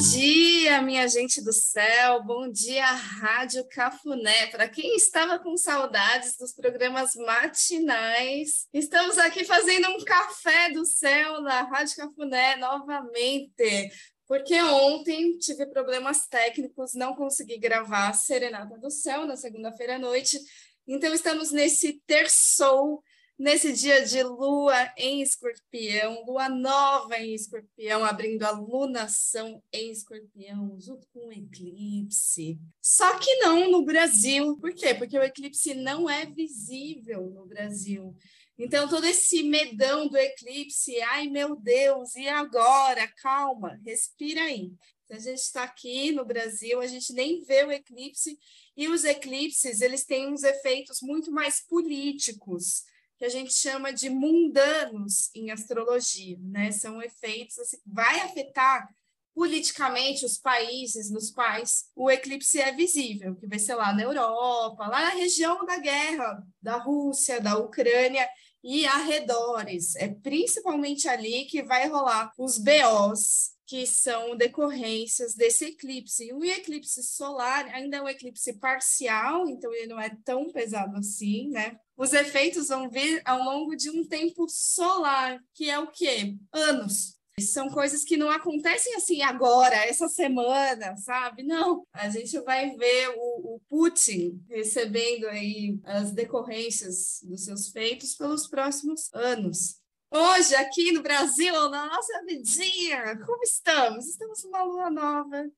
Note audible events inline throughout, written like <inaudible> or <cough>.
Dia, minha gente do céu. Bom dia, Rádio Cafuné. Para quem estava com saudades dos programas matinais, estamos aqui fazendo um café do céu na Rádio Cafuné novamente. Porque ontem tive problemas técnicos, não consegui gravar Serenata do Céu na segunda-feira à noite. Então, estamos nesse terçou nesse dia de lua em escorpião, lua nova em escorpião, abrindo a lunação em escorpião, junto com o eclipse. Só que não no Brasil. Por quê? Porque o eclipse não é visível no Brasil. Então, todo esse medão do eclipse, ai meu Deus, e agora? Calma, respira aí. A gente está aqui no Brasil, a gente nem vê o eclipse, e os eclipses, eles têm uns efeitos muito mais políticos que a gente chama de mundanos em astrologia, né? São efeitos assim, vai afetar politicamente os países nos quais o eclipse é visível, que vai ser lá na Europa, lá na região da guerra da Rússia, da Ucrânia e arredores. É principalmente ali que vai rolar os BOs, que são decorrências desse eclipse. O eclipse solar ainda é um eclipse parcial, então ele não é tão pesado assim, né? Os efeitos vão vir ao longo de um tempo solar, que é o quê? Anos. São coisas que não acontecem assim agora, essa semana, sabe? Não, a gente vai ver o, o Putin recebendo aí as decorrências dos seus feitos pelos próximos anos. Hoje, aqui no Brasil, na nossa vidinha, como estamos? Estamos numa lua nova,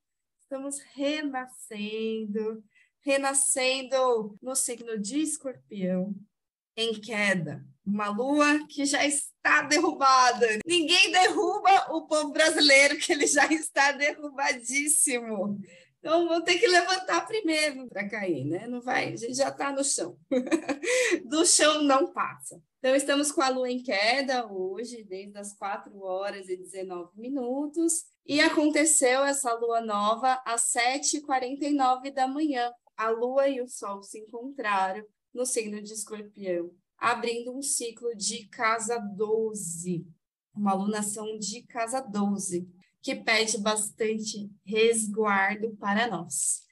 estamos renascendo, renascendo no signo de escorpião, em queda. Uma lua que já está derrubada. Ninguém derruba o povo brasileiro, que ele já está derrubadíssimo. Então, vou ter que levantar primeiro para cair, né? Não vai, a gente já está no chão. <laughs> Do chão não passa. Então, estamos com a lua em queda hoje, desde as 4 horas e 19 minutos. E aconteceu essa lua nova às 7h49 da manhã. A lua e o sol se encontraram no signo de escorpião, abrindo um ciclo de casa 12, uma lunação de casa 12 que pede bastante resguardo para nós.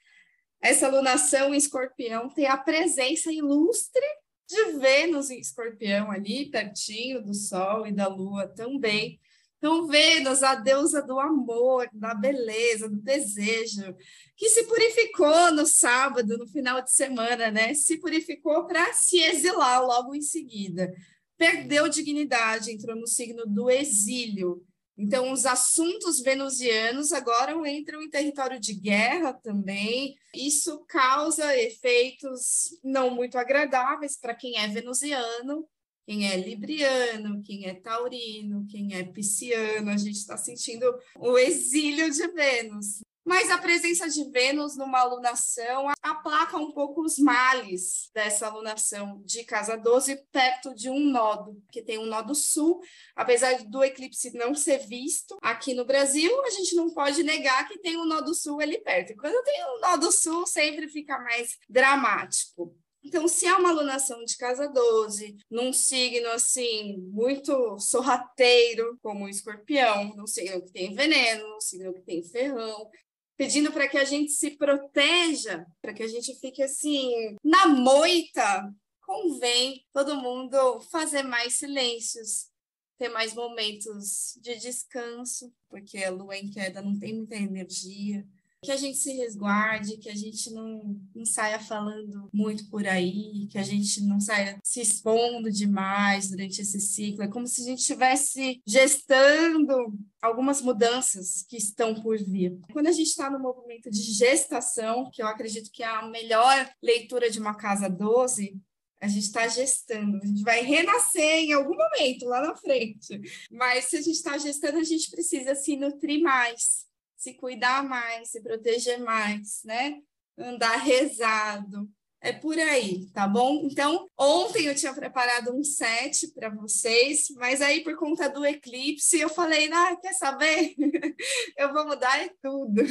Essa lunação em escorpião tem a presença ilustre de Vênus em escorpião ali, pertinho do Sol e da Lua também. Então, Vênus, a deusa do amor, da beleza, do desejo, que se purificou no sábado, no final de semana, né? Se purificou para se exilar logo em seguida. Perdeu dignidade, entrou no signo do exílio. Então, os assuntos venusianos agora entram em território de guerra também. Isso causa efeitos não muito agradáveis para quem é venusiano, quem é libriano, quem é taurino, quem é pisciano. A gente está sentindo o exílio de Vênus. Mas a presença de Vênus numa alunação aplaca um pouco os males dessa alunação de casa 12 perto de um nodo, que tem um nodo sul. Apesar do eclipse não ser visto aqui no Brasil, a gente não pode negar que tem um nodo sul ali perto. E quando tem um nodo sul, sempre fica mais dramático. Então, se há uma alunação de casa 12, num signo assim, muito sorrateiro, como o escorpião, num signo que tem veneno, num signo que tem ferrão, pedindo para que a gente se proteja, para que a gente fique assim, na moita, convém todo mundo fazer mais silêncios, ter mais momentos de descanso, porque a lua em queda não tem muita energia que a gente se resguarde, que a gente não, não saia falando muito por aí, que a gente não saia se expondo demais durante esse ciclo. É como se a gente estivesse gestando algumas mudanças que estão por vir. Quando a gente está no movimento de gestação, que eu acredito que é a melhor leitura de uma casa 12, a gente está gestando, a gente vai renascer em algum momento lá na frente. Mas se a gente está gestando, a gente precisa se nutrir mais se cuidar mais, se proteger mais, né? Andar rezado. É por aí, tá bom? Então, ontem eu tinha preparado um set para vocês, mas aí por conta do eclipse eu falei, ah, quer saber? <laughs> eu vou mudar tudo.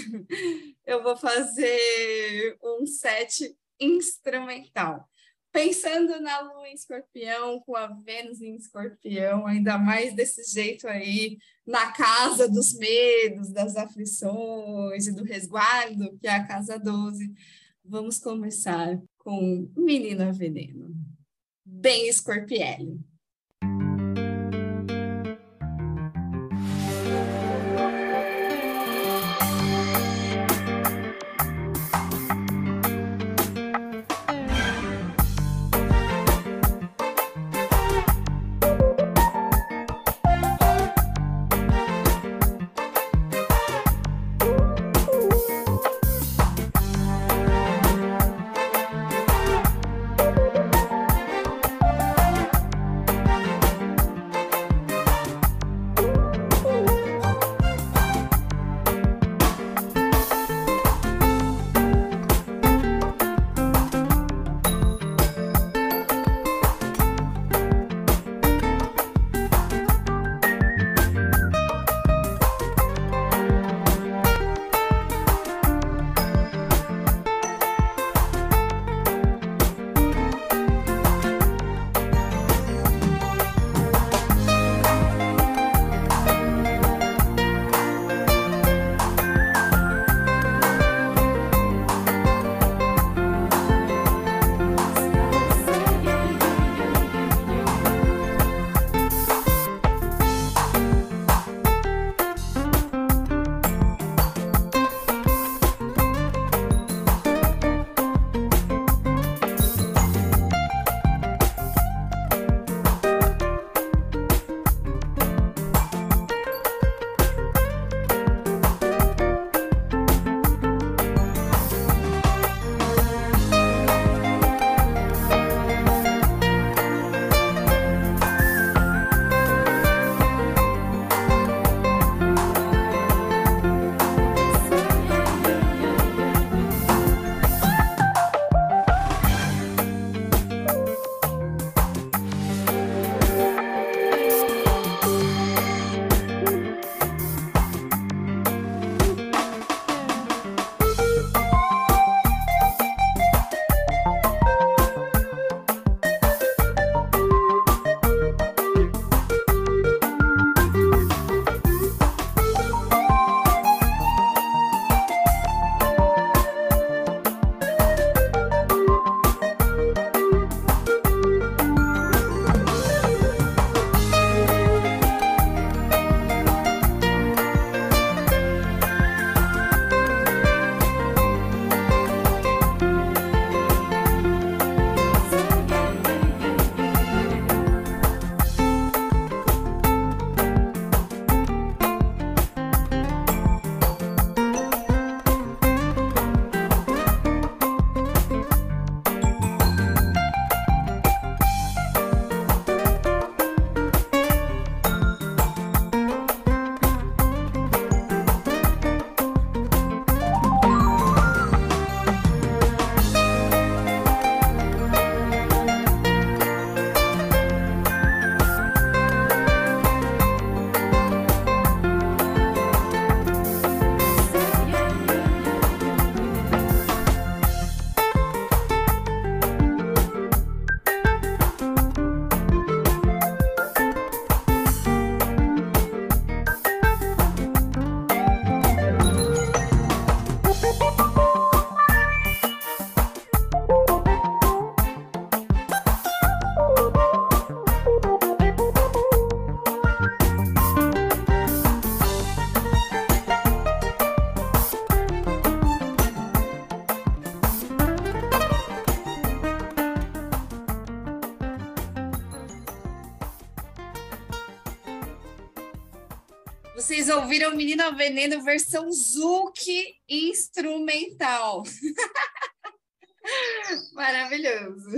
Eu vou fazer um set instrumental. Pensando na lua em escorpião, com a Vênus em escorpião, ainda mais desse jeito aí, na casa dos medos, das aflições e do resguardo, que é a casa 12, vamos começar com Menina Veneno. Bem escorpiele. Menina Veneno versão Zouk instrumental. <laughs> Maravilhoso.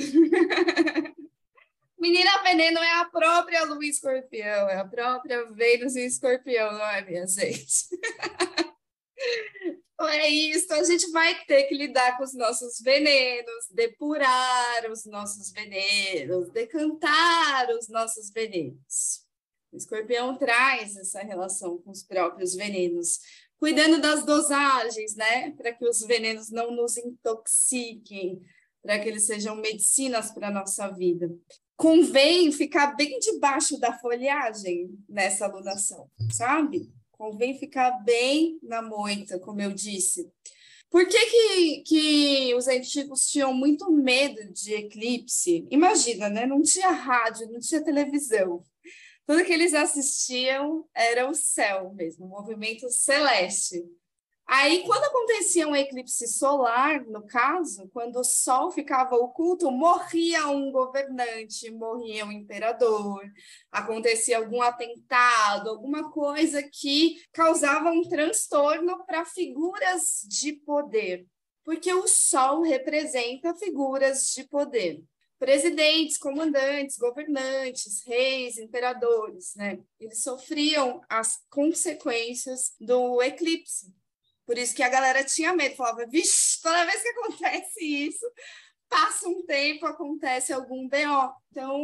Menina Veneno é a própria Lua Escorpião, é a própria Vênus em Escorpião, não é, minha gente? <laughs> é isso, a gente vai ter que lidar com os nossos venenos, depurar os nossos venenos, decantar os nossos venenos. O escorpião traz essa relação com os próprios venenos, cuidando das dosagens, né? Para que os venenos não nos intoxiquem, para que eles sejam medicinas para a nossa vida. Convém ficar bem debaixo da folhagem nessa alunação, sabe? Convém ficar bem na moita, como eu disse. Por que, que, que, os antigos tinham muito medo de eclipse? Imagina, né? Não tinha rádio, não tinha televisão. Tudo que eles assistiam era o céu mesmo, o movimento celeste. Aí, quando acontecia um eclipse solar, no caso, quando o Sol ficava oculto, morria um governante, morria um imperador, acontecia algum atentado, alguma coisa que causava um transtorno para figuras de poder, porque o Sol representa figuras de poder. Presidentes, comandantes, governantes, reis, imperadores, né? Eles sofriam as consequências do eclipse. Por isso que a galera tinha medo, falava, vixe, toda vez que acontece isso, passa um tempo, acontece algum BO. Então,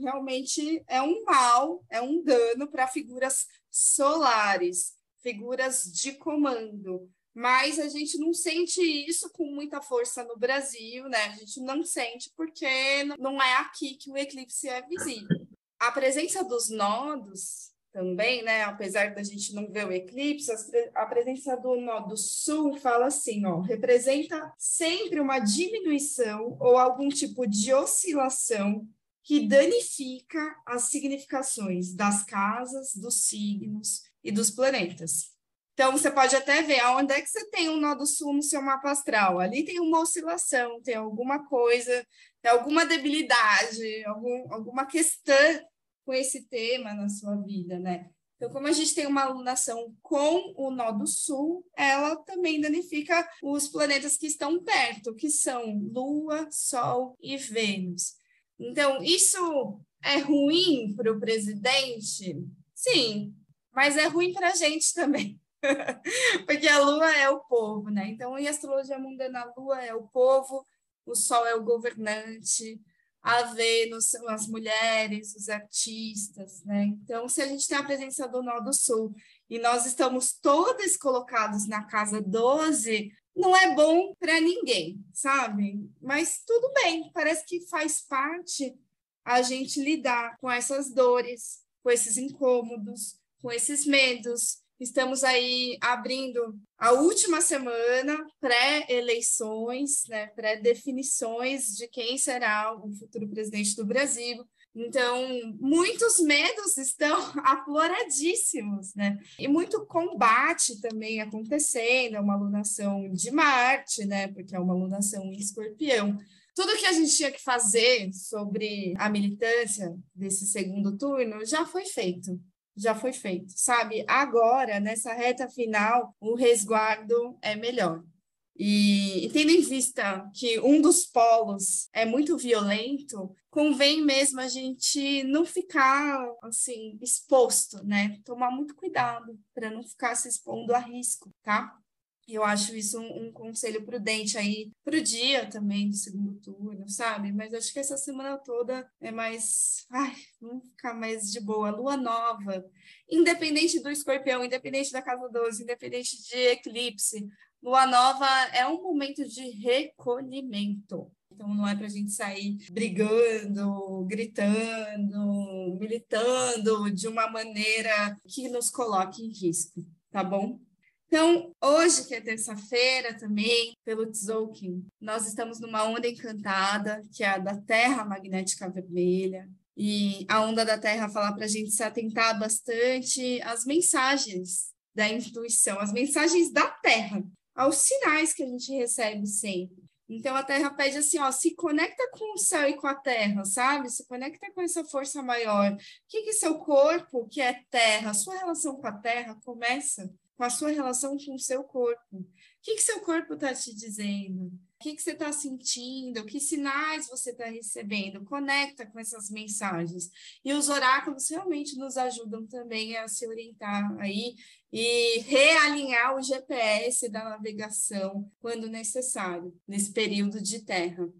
realmente é um mal, é um dano para figuras solares, figuras de comando. Mas a gente não sente isso com muita força no Brasil, né? A gente não sente porque não é aqui que o eclipse é visível. A presença dos nodos também, né? Apesar da gente não ver o eclipse, a presença do nó sul fala assim, ó, representa sempre uma diminuição ou algum tipo de oscilação que danifica as significações das casas, dos signos e dos planetas. Então, você pode até ver aonde é que você tem um nó do sul no seu mapa astral. Ali tem uma oscilação, tem alguma coisa, tem alguma debilidade, algum, alguma questão com esse tema na sua vida, né? Então, como a gente tem uma alunação com o nó do sul, ela também danifica os planetas que estão perto, que são Lua, Sol e Vênus. Então, isso é ruim para o presidente? Sim, mas é ruim para a gente também. <laughs> Porque a Lua é o povo, né? Então, em astrologia mundana, a Lua é o povo, o Sol é o governante, a Vênus são as mulheres, os artistas, né? Então, se a gente tem a presença do Nó do Sul e nós estamos todos colocados na casa 12, não é bom para ninguém, sabe? Mas tudo bem, parece que faz parte a gente lidar com essas dores, com esses incômodos, com esses medos, Estamos aí abrindo a última semana pré-eleições, né, pré-definições de quem será o futuro presidente do Brasil. Então, muitos medos estão <laughs> afloradíssimos, né? E muito combate também acontecendo, é uma alunação de Marte, né? Porque é uma alunação em escorpião. Tudo que a gente tinha que fazer sobre a militância desse segundo turno já foi feito já foi feito, sabe? Agora, nessa reta final, o resguardo é melhor. E, e, tendo em vista que um dos polos é muito violento, convém mesmo a gente não ficar assim exposto, né? Tomar muito cuidado para não ficar se expondo a risco, tá? Eu acho isso um, um conselho prudente aí para o dia também do segundo turno, sabe? Mas acho que essa semana toda é mais. Ai, vamos ficar mais de boa. Lua nova, independente do escorpião, independente da casa 12, independente de eclipse, lua nova é um momento de recolhimento. Então, não é para a gente sair brigando, gritando, militando de uma maneira que nos coloque em risco, tá bom? Então, hoje, que é terça-feira também, pelo Tzolk'in, nós estamos numa onda encantada, que é a da Terra Magnética Vermelha. E a onda da Terra fala para a gente se atentar bastante às mensagens da intuição, às mensagens da Terra, aos sinais que a gente recebe sempre. Então a Terra pede assim, ó, se conecta com o céu e com a Terra, sabe? Se conecta com essa força maior. O que que seu corpo, que é Terra, sua relação com a Terra começa com a sua relação com o seu corpo. O que, que seu corpo está te dizendo? O que, que você está sentindo? Que sinais você está recebendo? Conecta com essas mensagens. E os oráculos realmente nos ajudam também a se orientar aí e realinhar o GPS da navegação quando necessário, nesse período de terra.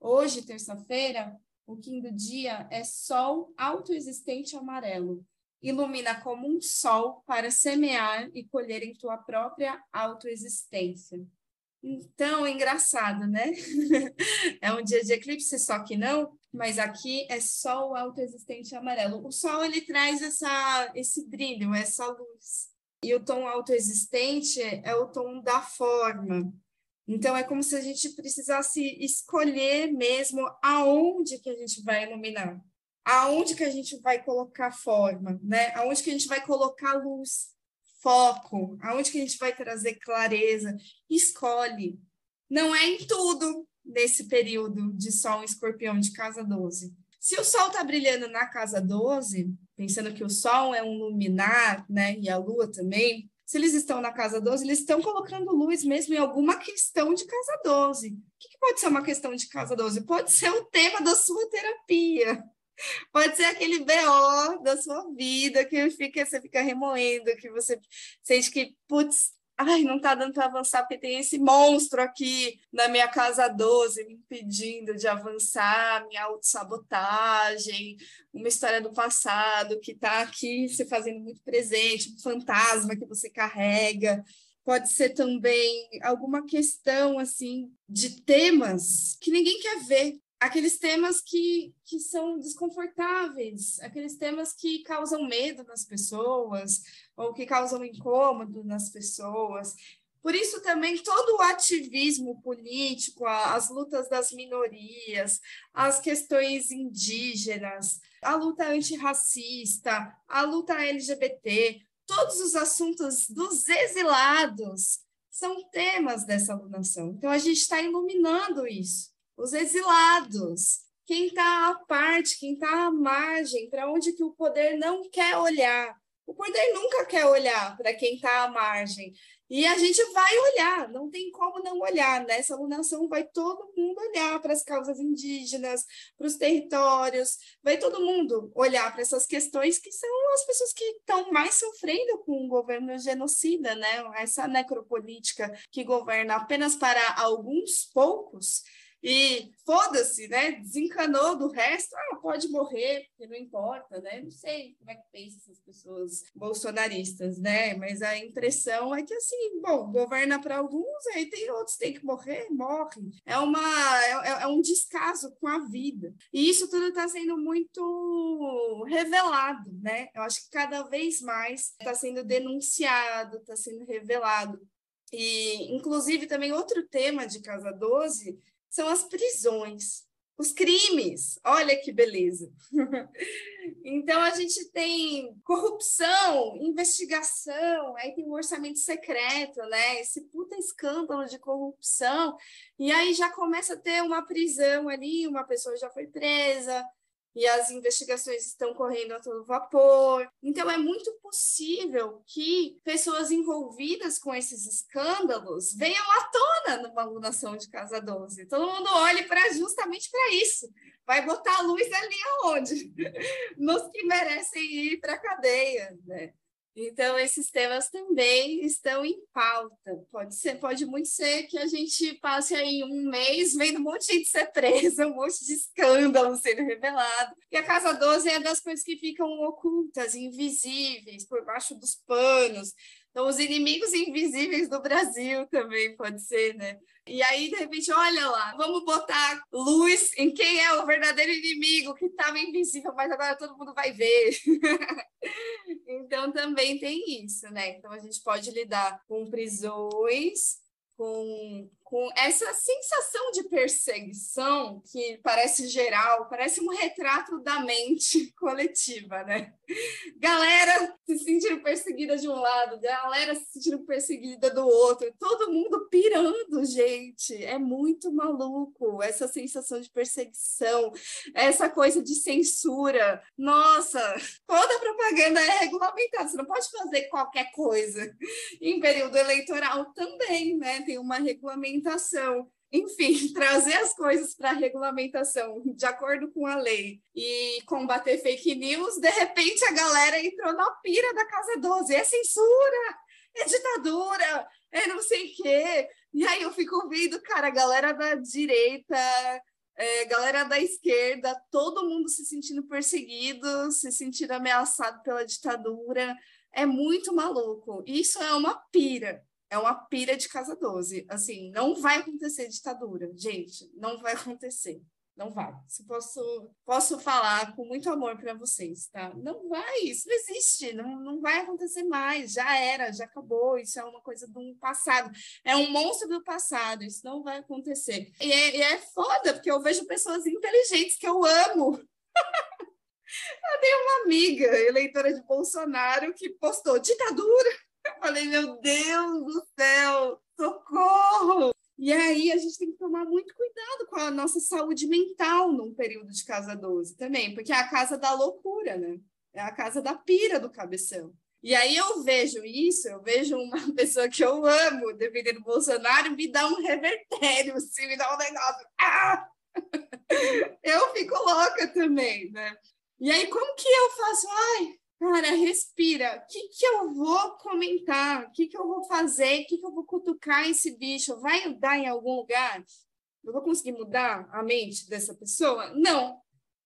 Hoje, terça-feira, o quinto dia é Sol autoexistente amarelo ilumina como um sol para semear e colher em tua própria autoexistência. Então, engraçado, né? <laughs> é um dia de eclipse, só que não, mas aqui é só o autoexistente amarelo. O sol ele traz essa, esse brilho, essa luz. E o tom autoexistente é o tom da forma. Então, é como se a gente precisasse escolher mesmo aonde que a gente vai iluminar, aonde que a gente vai colocar forma, né? Aonde que a gente vai colocar luz foco, aonde que a gente vai trazer clareza, escolhe. Não é em tudo nesse período de Sol escorpião de casa 12. Se o Sol está brilhando na casa 12, pensando que o Sol é um luminar, né, e a Lua também, se eles estão na casa 12, eles estão colocando luz mesmo em alguma questão de casa 12. O que, que pode ser uma questão de casa 12? Pode ser o tema da sua terapia. Pode ser aquele BO da sua vida que fica, você fica remoendo, que você sente que, putz, ai, não está dando para avançar porque tem esse monstro aqui na minha casa 12 me impedindo de avançar, minha autossabotagem, uma história do passado que está aqui se fazendo muito presente, um fantasma que você carrega. Pode ser também alguma questão assim de temas que ninguém quer ver, aqueles temas que, que são desconfortáveis, aqueles temas que causam medo nas pessoas ou que causam incômodo nas pessoas. Por isso também todo o ativismo político, as lutas das minorias, as questões indígenas, a luta antirracista, a luta LGBT, todos os assuntos dos exilados são temas dessa alunação. Então a gente está iluminando isso os exilados, quem está à parte, quem está à margem, para onde que o poder não quer olhar. O poder nunca quer olhar para quem está à margem. E a gente vai olhar, não tem como não olhar. Nessa alunação vai todo mundo olhar para as causas indígenas, para os territórios, vai todo mundo olhar para essas questões que são as pessoas que estão mais sofrendo com o governo genocida, né? Essa necropolítica que governa apenas para alguns poucos e foda-se, né? Desencanou do resto, ah, pode morrer, porque não importa, né? Não sei como é que pensam essas pessoas bolsonaristas, né? Mas a impressão é que assim, bom, governa para alguns, aí tem outros têm que morrer, morrem. É uma é, é um descaso com a vida. E isso tudo está sendo muito revelado, né? Eu acho que cada vez mais está sendo denunciado, está sendo revelado. E, inclusive, também outro tema de Casa 12 são as prisões, os crimes. Olha que beleza. <laughs> então a gente tem corrupção, investigação, aí tem um orçamento secreto, né? Esse puta escândalo de corrupção. E aí já começa a ter uma prisão ali, uma pessoa já foi presa, e as investigações estão correndo a todo vapor. Então, é muito possível que pessoas envolvidas com esses escândalos venham à tona numa alunação de Casa 12. Todo mundo olhe para justamente para isso. Vai botar a luz ali aonde? <laughs> Nos que merecem ir para a cadeia. Né? Então, esses temas também estão em pauta. Pode ser, pode muito ser que a gente passe aí um mês vendo um monte de gente ser presa, um monte de escândalo sendo revelado. E a Casa 12 é das coisas que ficam ocultas, invisíveis, por baixo dos panos. Então, os inimigos invisíveis do Brasil também pode ser, né? E aí, de repente, olha lá, vamos botar luz em quem é o verdadeiro inimigo que estava invisível, mas agora todo mundo vai ver. <laughs> então, também tem isso, né? Então, a gente pode lidar com prisões, com com essa sensação de perseguição que parece geral, parece um retrato da mente <laughs> coletiva, né? Galera se sentindo perseguida de um lado, galera se sentindo perseguida do outro, todo mundo pirando, gente. É muito maluco essa sensação de perseguição, essa coisa de censura. Nossa, toda propaganda é regulamentada, você não pode fazer qualquer coisa. Em período eleitoral também, né? Tem uma regulamentação regulamentação. Enfim, <laughs> trazer as coisas para a regulamentação de acordo com a lei e combater fake news, de repente a galera entrou na pira da Casa 12. É censura, é ditadura, é não sei o quê. E aí eu fico vendo, cara, a galera da direita, é, galera da esquerda, todo mundo se sentindo perseguido, se sentindo ameaçado pela ditadura. É muito maluco. Isso é uma pira é uma pira de casa 12. Assim, não vai acontecer ditadura, gente, não vai acontecer. Não vai. Se posso, posso falar com muito amor para vocês, tá? Não vai, isso não existe, não, não vai acontecer mais, já era, já acabou, isso é uma coisa do passado, é um monstro do passado, isso não vai acontecer. E é, e é foda, porque eu vejo pessoas inteligentes que eu amo. <laughs> eu tenho uma amiga, eleitora de Bolsonaro, que postou ditadura. Eu falei, meu Deus do céu, socorro! E aí a gente tem que tomar muito cuidado com a nossa saúde mental num período de casa 12 também, porque é a casa da loucura, né? É a casa da pira do cabeção. E aí eu vejo isso, eu vejo uma <laughs> pessoa que eu amo, defendendo Bolsonaro, me dá um revertério, assim, me dá um negócio. Ah! <laughs> Eu fico louca também, né? E aí, como que eu faço? Ai, Cara, respira. O que, que eu vou comentar? O que, que eu vou fazer? O que, que eu vou cutucar esse bicho? Vai dar em algum lugar? Eu vou conseguir mudar a mente dessa pessoa? Não.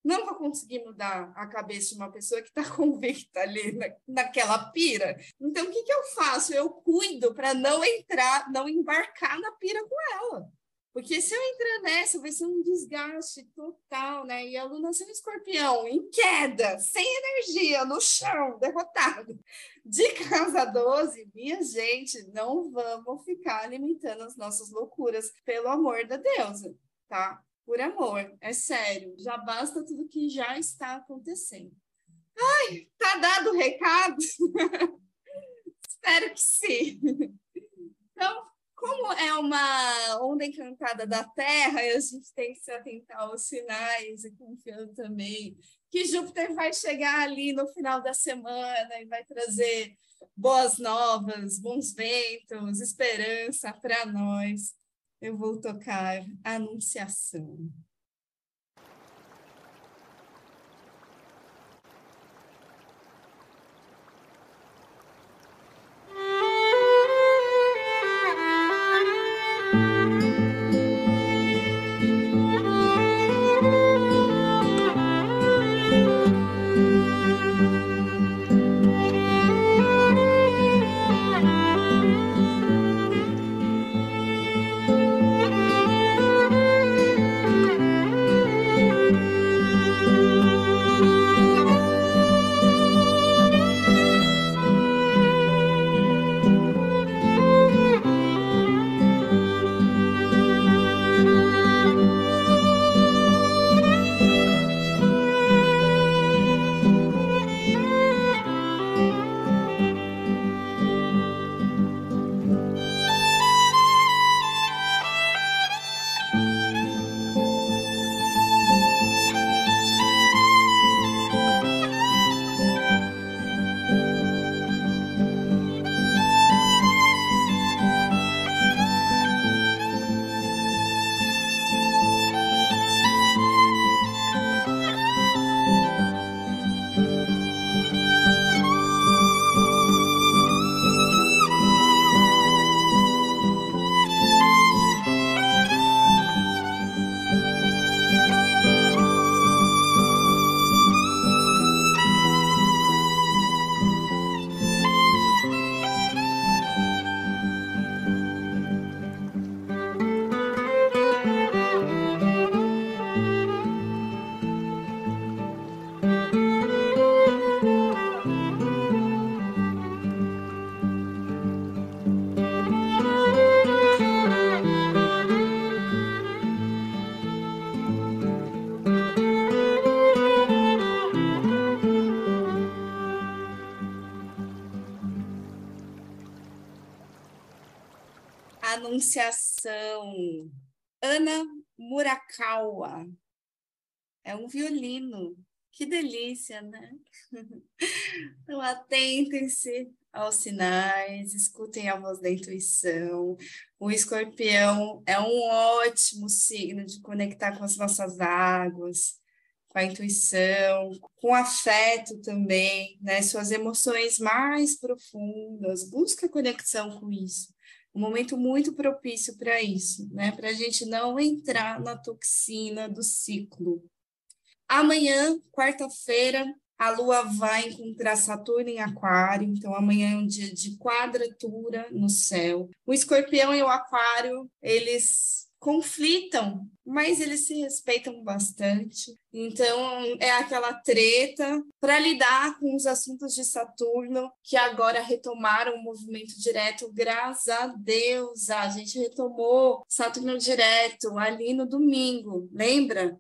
Não vou conseguir mudar a cabeça de uma pessoa que está <laughs> convicta ali na, naquela pira. Então, o que, que eu faço? Eu cuido para não entrar, não embarcar na pira com ela. Porque se eu entrar nessa, vai ser um desgaste total, né? E a Luna um escorpião em queda, sem energia, no chão, derrotado. De casa 12, minha gente, não vamos ficar alimentando as nossas loucuras, pelo amor da deusa, tá? Por amor, é sério, já basta tudo que já está acontecendo. Ai, tá dado o recado? <laughs> Espero que sim. Então, como é uma onda encantada da Terra, a gente tem que se atentar aos sinais e confiando também que Júpiter vai chegar ali no final da semana e vai trazer boas novas, bons ventos, esperança para nós. Eu vou tocar. Anunciação. Um violino. Que delícia, né? <laughs> Então, atentem-se aos sinais, escutem a voz da intuição. O escorpião é um ótimo signo de conectar com as nossas águas, com a intuição, com afeto também, né? Suas emoções mais profundas. Busca conexão com isso um momento muito propício para isso, né? Para a gente não entrar na toxina do ciclo. Amanhã, quarta-feira, A Lua vai encontrar Saturno em Aquário, então amanhã é um dia de quadratura no céu. O Escorpião e o Aquário, eles conflitam, mas eles se respeitam bastante. Então, é aquela treta para lidar com os assuntos de Saturno, que agora retomaram o movimento direto, graças a Deus. A gente retomou Saturno direto ali no domingo, lembra?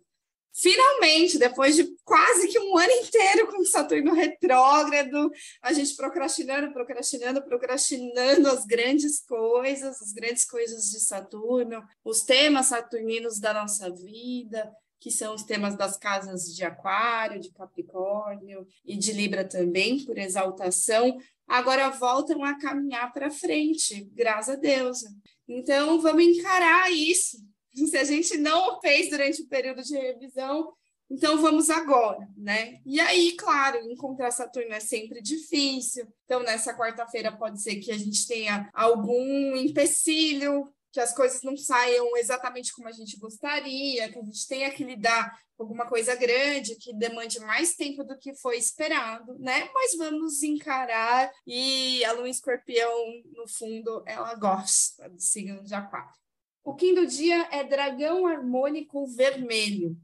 Finalmente, depois de quase que um ano inteiro com Saturno retrógrado, a gente procrastinando, procrastinando, procrastinando as grandes coisas, as grandes coisas de Saturno, os temas saturninos da nossa vida, que são os temas das casas de Aquário, de Capricórnio e de Libra também, por exaltação, agora voltam a caminhar para frente, graças a Deus. Então, vamos encarar isso <laughs> se a gente não o fez durante o período de revisão, então vamos agora, né? E aí, claro, encontrar Saturno é sempre difícil. Então, nessa quarta-feira pode ser que a gente tenha algum empecilho, que as coisas não saiam exatamente como a gente gostaria, que a gente tenha que lidar com alguma coisa grande, que demande mais tempo do que foi esperado, né? Mas vamos encarar. E a Lua Escorpião, no fundo, ela gosta do signo de Aquário. O Kim do dia é dragão harmônico vermelho.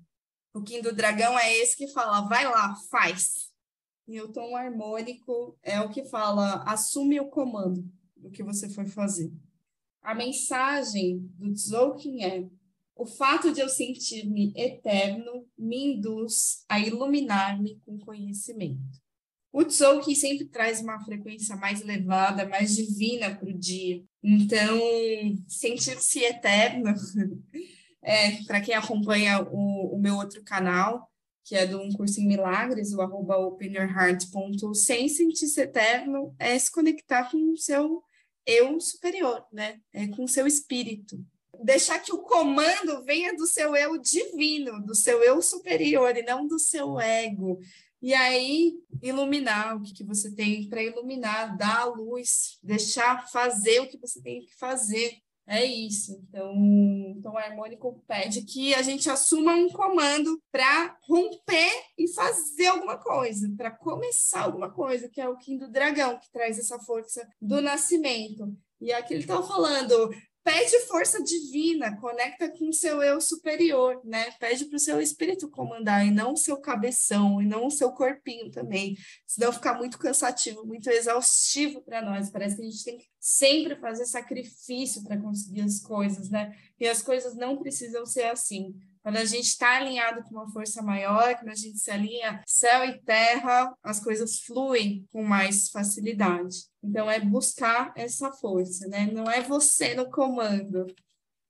O Kim do dragão é esse que fala, vai lá, faz. E o tom harmônico é o que fala, assume o comando do que você for fazer. A mensagem do Tzolk'in é, o fato de eu sentir-me eterno me induz a iluminar-me com conhecimento. O Tzolk'in sempre traz uma frequência mais elevada, mais divina para o dia. Então, sentir-se eterno, <laughs> é, para quem acompanha o, o, meu outro canal, que é do Um Curso em Milagres, o arroba openyourheart.sem sentir-se eterno, é se conectar com o seu eu superior, né? É com o seu espírito. Deixar que o comando venha do seu eu divino, do seu eu superior, e não do seu ego, e aí, iluminar o que, que você tem para iluminar, dar a luz, deixar fazer o que você tem que fazer. É isso. Então, então o harmônico pede que a gente assuma um comando para romper e fazer alguma coisa, para começar alguma coisa, que é o Kim do Dragão, que traz essa força do nascimento. E aqui ele está falando: pede força divina, conecta com o seu eu superior, né? Pede para o seu espírito comandar e não o seu cabeção e não o seu corpinho também. Senão fica muito cansativo, muito exaustivo para nós. Parece que a gente tem que sempre fazer sacrifício para conseguir as coisas, né? E as coisas não precisam ser assim. Quando a gente está alinhado com uma força maior, quando a gente se alinha céu e terra, as coisas fluem com mais facilidade. Então, é buscar essa força, né? Não é você no comando.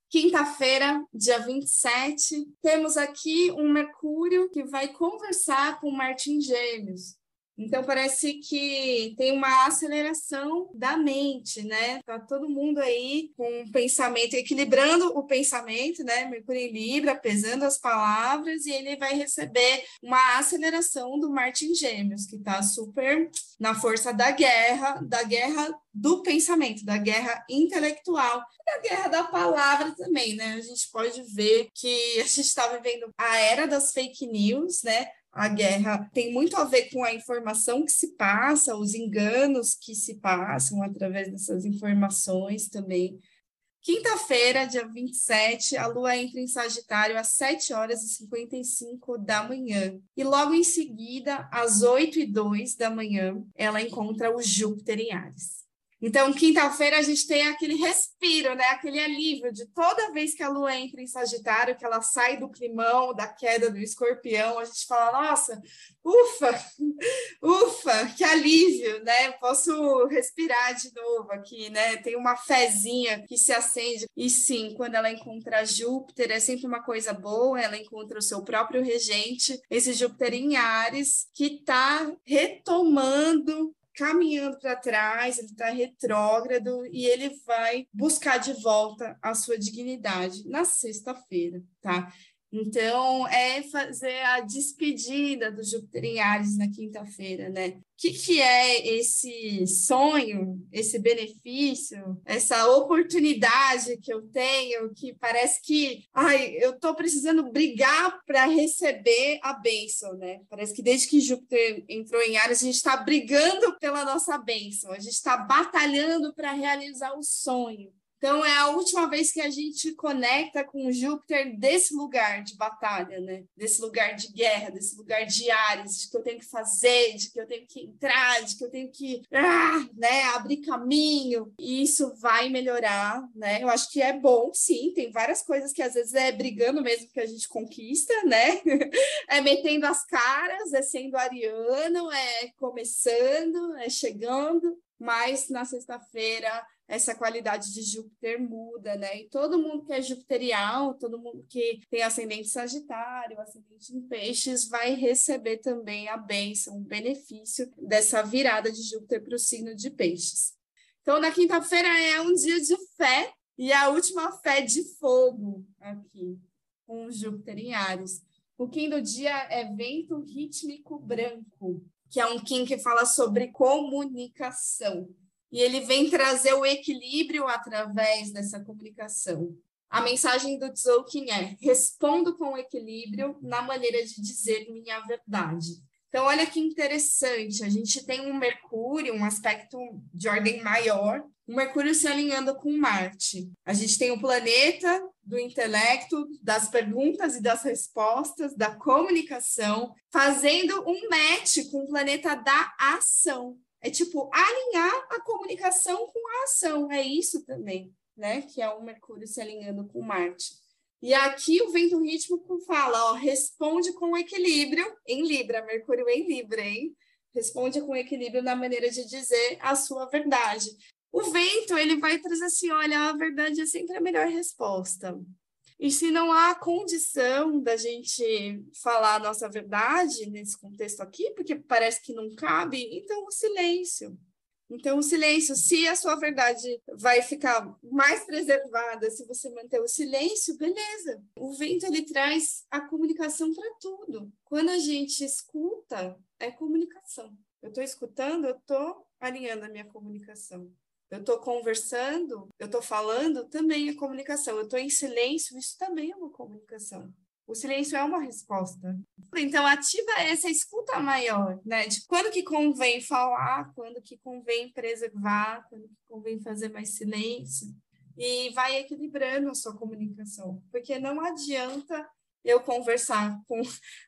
Quinta-feira, dia 27, temos aqui um Mercúrio que vai conversar com Martin Gêmeos. Então parece que tem uma aceleração da mente, né? Tá todo mundo aí com um pensamento equilibrando o pensamento, né? Mercúrio em Libra, pesando as palavras e ele vai receber uma aceleração do Martin Gêmeos, que tá super na força da guerra, da guerra do pensamento, da guerra intelectual, da guerra da palavra também, né? A gente pode ver que a gente está vivendo a era das fake news, né? A guerra tem muito a ver com a informação que se passa, os enganos que se passam através dessas informações também. Quinta-feira, dia 27, a Lua entra em Sagitário às 7 horas e 55 da manhã. E logo em seguida, às 8 e 2 da manhã, ela encontra o Júpiter em Ares. Então, quinta-feira a gente tem aquele respiro, né? Aquele alívio de toda vez que a lua entra em Sagitário, que ela sai do climão, da queda do escorpião, a gente fala, nossa, ufa, ufa, que alívio, né? Posso respirar de novo aqui, né? Tem uma fezinha que se acende. E sim, quando ela encontra Júpiter, é sempre uma coisa boa, ela encontra o seu próprio regente, esse Júpiter em Ares, que está retomando caminhando para trás, ele está retrógrado e ele vai buscar de volta a sua dignidade na sexta-feira, tá? Então, é fazer a despedida do Júpiter em Ares na quinta-feira, né? O que, que é esse sonho, esse benefício, essa oportunidade que eu tenho, que parece que, ai, eu estou precisando brigar para receber a bênção, né? Parece que desde que Júpiter entrou em Ares, a gente está brigando pela nossa bênção, a gente está batalhando para realizar o sonho. Então, é a última vez que a gente conecta com Júpiter desse lugar de batalha, né? Desse lugar de guerra, desse lugar de Ares, de que eu tenho que fazer, de que eu tenho que entrar, de que eu tenho que ah, né, abrir caminho. E isso vai melhorar, né? Eu acho que é bom, sim. Tem várias coisas que às vezes é brigando mesmo que a gente conquista, né? <laughs> é metendo as caras, é sendo ariano, é começando, é chegando. Mas na sexta-feira essa qualidade de Júpiter muda, né? E todo mundo que é jupiterial, todo mundo que tem ascendente sagitário, ascendente em peixes, vai receber também a bênção, o benefício dessa virada de Júpiter para o signo de peixes. Então, na quinta-feira é um dia de fé e a última fé de fogo aqui, com Júpiter em Ares. O Kim do dia é vento rítmico branco, que é um Kim que fala sobre comunicação e ele vem trazer o equilíbrio através dessa comunicação. A mensagem do Tzolk'in é: respondo com equilíbrio na maneira de dizer minha verdade. Então, olha que interessante, a gente tem um Mercúrio, um aspecto de ordem maior, o Mercúrio se alinhando com Marte. A gente tem o planeta do intelecto, das perguntas e das respostas, da comunicação, fazendo um match com o planeta da ação. É tipo alinhar a comunicação com a ação. É isso também, né? Que é o Mercúrio se alinhando com Marte. E aqui o vento rítmico fala, ó, responde com equilíbrio em Libra, Mercúrio em Libra, hein? Responde com equilíbrio na maneira de dizer a sua verdade. O vento, ele vai trazer assim, olha, a verdade é sempre a melhor resposta. E se não há condição da gente falar a nossa verdade nesse contexto aqui, porque parece que não cabe, então o silêncio. Então, o silêncio, se a sua verdade vai ficar mais preservada, se você manter o silêncio, beleza. O vento ele traz a comunicação para tudo. Quando a gente escuta, é comunicação. Eu estou escutando, eu estou alinhando a minha comunicação eu estou conversando, eu estou falando, também é comunicação. Eu estou em silêncio, isso também é uma comunicação. O silêncio é uma resposta. Então, ativa essa escuta maior, né? De quando que convém falar, quando que convém preservar, quando que convém fazer mais silêncio. E vai equilibrando a sua comunicação. Porque não adianta eu conversar com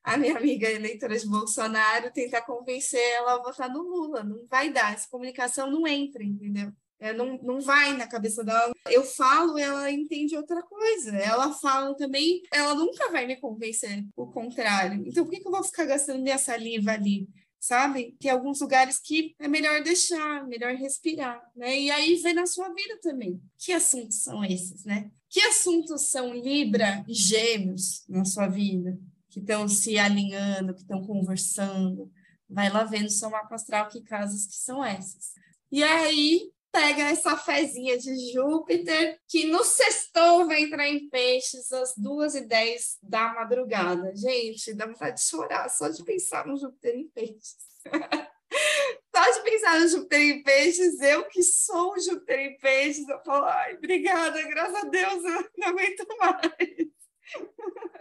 a minha amiga eleitora de Bolsonaro, tentar convencer ela a votar no Lula. Não vai dar, essa comunicação não entra, entendeu? É, não, não vai na cabeça dela. Eu falo, ela entende outra coisa. Ela fala também, ela nunca vai me convencer o contrário. Então, por que, que eu vou ficar gastando minha saliva ali? Sabe? Tem alguns lugares que é melhor deixar, melhor respirar, né? E aí vem na sua vida também. Que assuntos são esses, né? Que assuntos são Libra e Gêmeos na sua vida? Que estão se alinhando, que estão conversando. Vai lá vendo seu mapa astral que casas que são essas. E aí, pega essa fezinha de Júpiter, que no sextou vai entrar em peixes às duas e dez da madrugada. Gente, dá vontade de chorar só de pensar no Júpiter em peixes. <laughs> só de pensar no Júpiter em peixes, eu que sou o Júpiter em peixes, eu falo, ai, obrigada, graças a Deus, eu não aguento mais.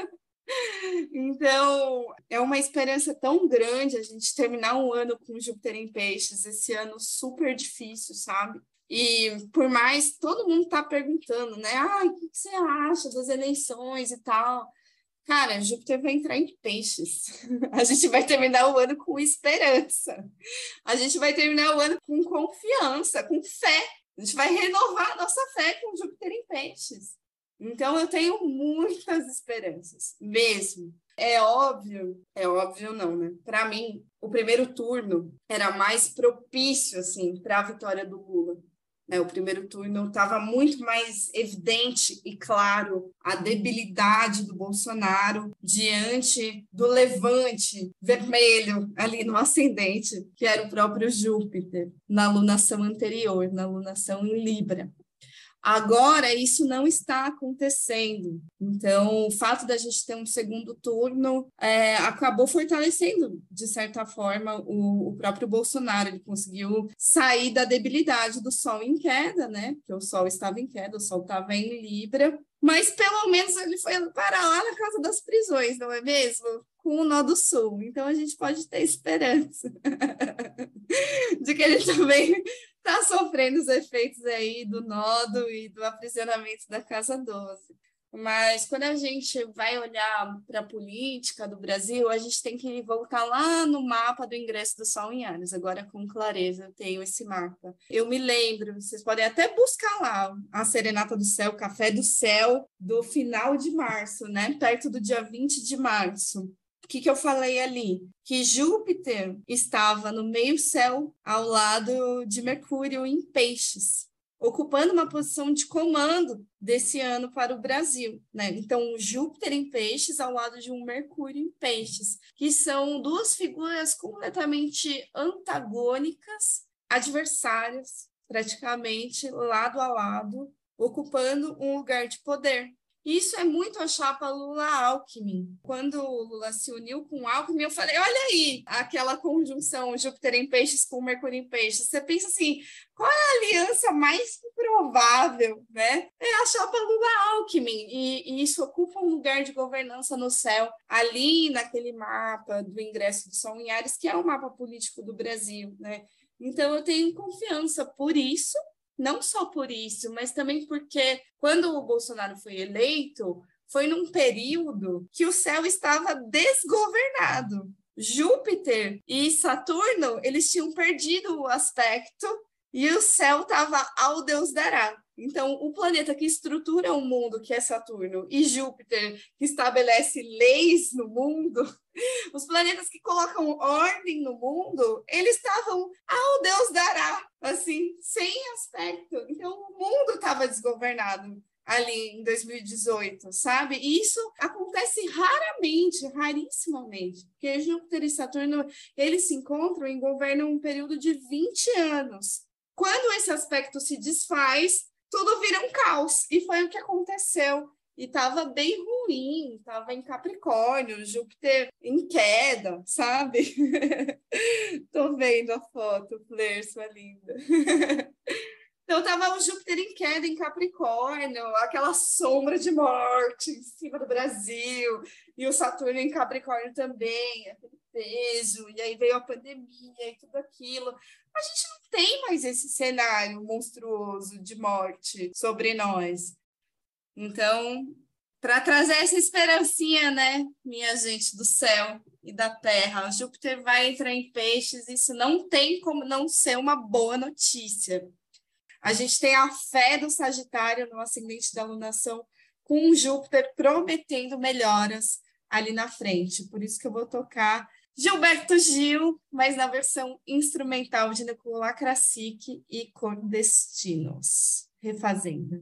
<laughs> Então, é uma esperança tão grande a gente terminar um ano com Júpiter em Peixes, esse ano super difícil, sabe? E por mais todo mundo tá perguntando, né? Ah, o que você acha das eleições e tal? Cara, Júpiter vai entrar em peixes. <laughs> A gente vai terminar o ano com esperança. A gente vai terminar o ano com confiança, com fé. A gente vai renovar a nossa fé com Júpiter em peixes. Então, eu tenho muitas esperanças, mesmo. É óbvio, é óbvio não, né? Para mim, o primeiro turno era mais propício, assim, para a vitória do Lula. Né? O primeiro turno estava muito mais evidente e claro a debilidade do Bolsonaro diante do levante vermelho ali no ascendente, que era o próprio Júpiter, na alunação anterior, na alunação em Libra. Agora, isso não está acontecendo. Então, o fato da gente ter um segundo turno é, acabou fortalecendo, de certa forma, o, o, próprio Bolsonaro. Ele conseguiu sair da debilidade do Sol em queda, né? Porque o Sol estava em queda, o Sol estava em Libra. Mas pelo menos ele foi para lá na casa das prisões, não é mesmo? Com o nó do sul. Então a gente pode ter esperança <laughs> de que ele também está <laughs> sofrendo os efeitos aí do nodo e do aprisionamento da Casa 12. Mas quando a gente vai olhar para a política do Brasil, a gente tem que voltar lá no mapa do ingresso do Sol em Ares. Agora, com clareza, eu tenho esse mapa. Eu me lembro, vocês podem até buscar lá a Serenata do Céu, Café do Céu, do final de março, né? Perto do dia 20 de março. Que, que eu falei ali? Que Júpiter estava no meio-céu, ao lado de Mercúrio em Peixes, ocupando uma posição de comando desse ano para o Brasil. Né? Então, Júpiter em Peixes ao lado de um Mercúrio em Peixes, que são duas figuras completamente antagônicas, adversárias, praticamente lado a lado, ocupando um lugar de poder. Isso é muito a chapa Lula-Alckmin. Quando o Lula se uniu com o Alckmin, eu falei: olha aí, aquela conjunção Júpiter em peixes com Mercúrio em peixes. Você pensa assim: qual é a aliança mais provável, né? É a chapa Lula-Alckmin. E, e, isso ocupa um lugar de governança no céu, ali naquele mapa do ingresso do Sol em Ares, que é o mapa político do Brasil, né? Então, eu tenho confiança por isso não só por isso, mas também porque quando o Bolsonaro foi eleito, foi num período que o céu estava desgovernado. Júpiter e Saturno, eles tinham perdido o aspecto e o céu estava ao Deus dará. Então, o planeta que estrutura o mundo, que é Saturno, e Júpiter, que estabelece leis no mundo, <laughs> os planetas que colocam ordem no mundo, eles estavam ao Deus dará, assim, sem aspecto. Então, o mundo estava desgovernado ali em 2018, sabe? E isso acontece raramente, rarissimamente, porque Júpiter e Saturno, eles se encontram e governam um período de 20 anos. Quando esse aspecto se desfaz, tudo vira um caos. E foi o que aconteceu. E estava bem ruim, estava em Capricórnio, Júpiter em queda, sabe? <laughs> Tô vendo a foto, Flair, sua linda. <laughs> Então estava o Júpiter em queda em Capricórnio, aquela sombra de morte em cima do Brasil, e o Saturno em Capricórnio também, aquele peso, e aí veio a pandemia e tudo aquilo. A gente não tem mais esse cenário monstruoso de morte sobre nós. Então, para trazer essa esperancinha, né, minha gente do céu e da terra, Júpiter vai entrar em peixes, isso não tem como não ser uma boa notícia. A gente tem a fé do Sagitário no ascendente da alunação, com Júpiter prometendo melhoras ali na frente. Por isso que eu vou tocar Gilberto Gil, mas na versão instrumental de Nicolau Krasik e Cordestinos. Refazenda.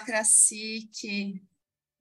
Krasik,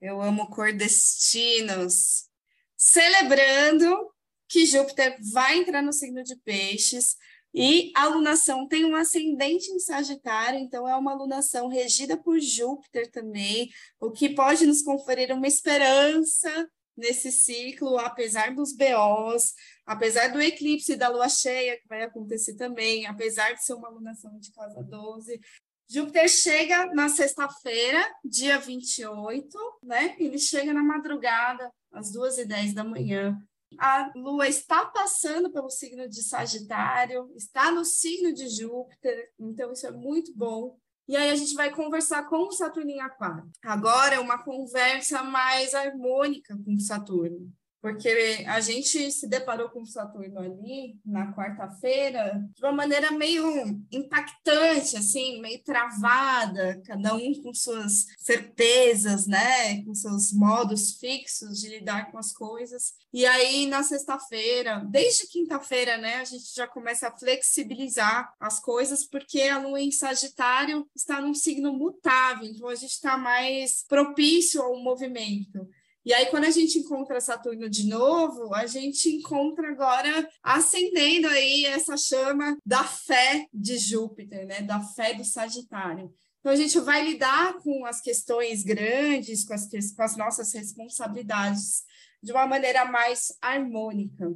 eu amo Cordestinos. Celebrando que Júpiter vai entrar no signo de Peixes e a alunação tem um ascendente em Sagitário, então é uma alunação regida por Júpiter também, o que pode nos conferir uma esperança nesse ciclo, apesar dos BOs, apesar do eclipse da lua cheia, que vai acontecer também, apesar de ser uma alunação de casa 12. Júpiter chega na sexta-feira, dia 28, né? Ele chega na madrugada, às 2h10 da manhã. A lua está passando pelo signo de Sagitário, está no signo de Júpiter, então isso é muito bom. E aí a gente vai conversar com o Saturno em Aquário. Agora é uma conversa mais harmônica com o Saturno porque a gente se deparou com o Saturno ali na quarta-feira de uma maneira meio impactante, assim, meio travada, cada um com suas certezas, né, com seus modos fixos de lidar com as coisas. E aí na sexta-feira, desde quinta-feira, né, a gente já começa a flexibilizar as coisas, porque a Lua em Sagitário está num signo mutável, então a gente está mais propício ao movimento. E aí, quando a gente encontra Saturno de novo, a gente encontra agora acendendo aí essa chama da fé de Júpiter, né? Da fé do Sagitário. Então, a gente vai lidar com as questões grandes, com as, com as nossas responsabilidades, de uma maneira mais harmônica.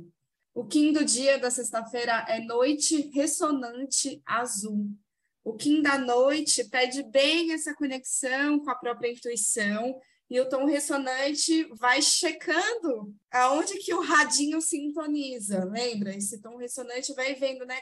O Kim do dia da sexta-feira é noite ressonante azul. O Kim da noite pede bem essa conexão com a própria intuição e o tom ressonante vai checando aonde que o radinho sintoniza, lembra? Esse tom ressonante vai vendo, né?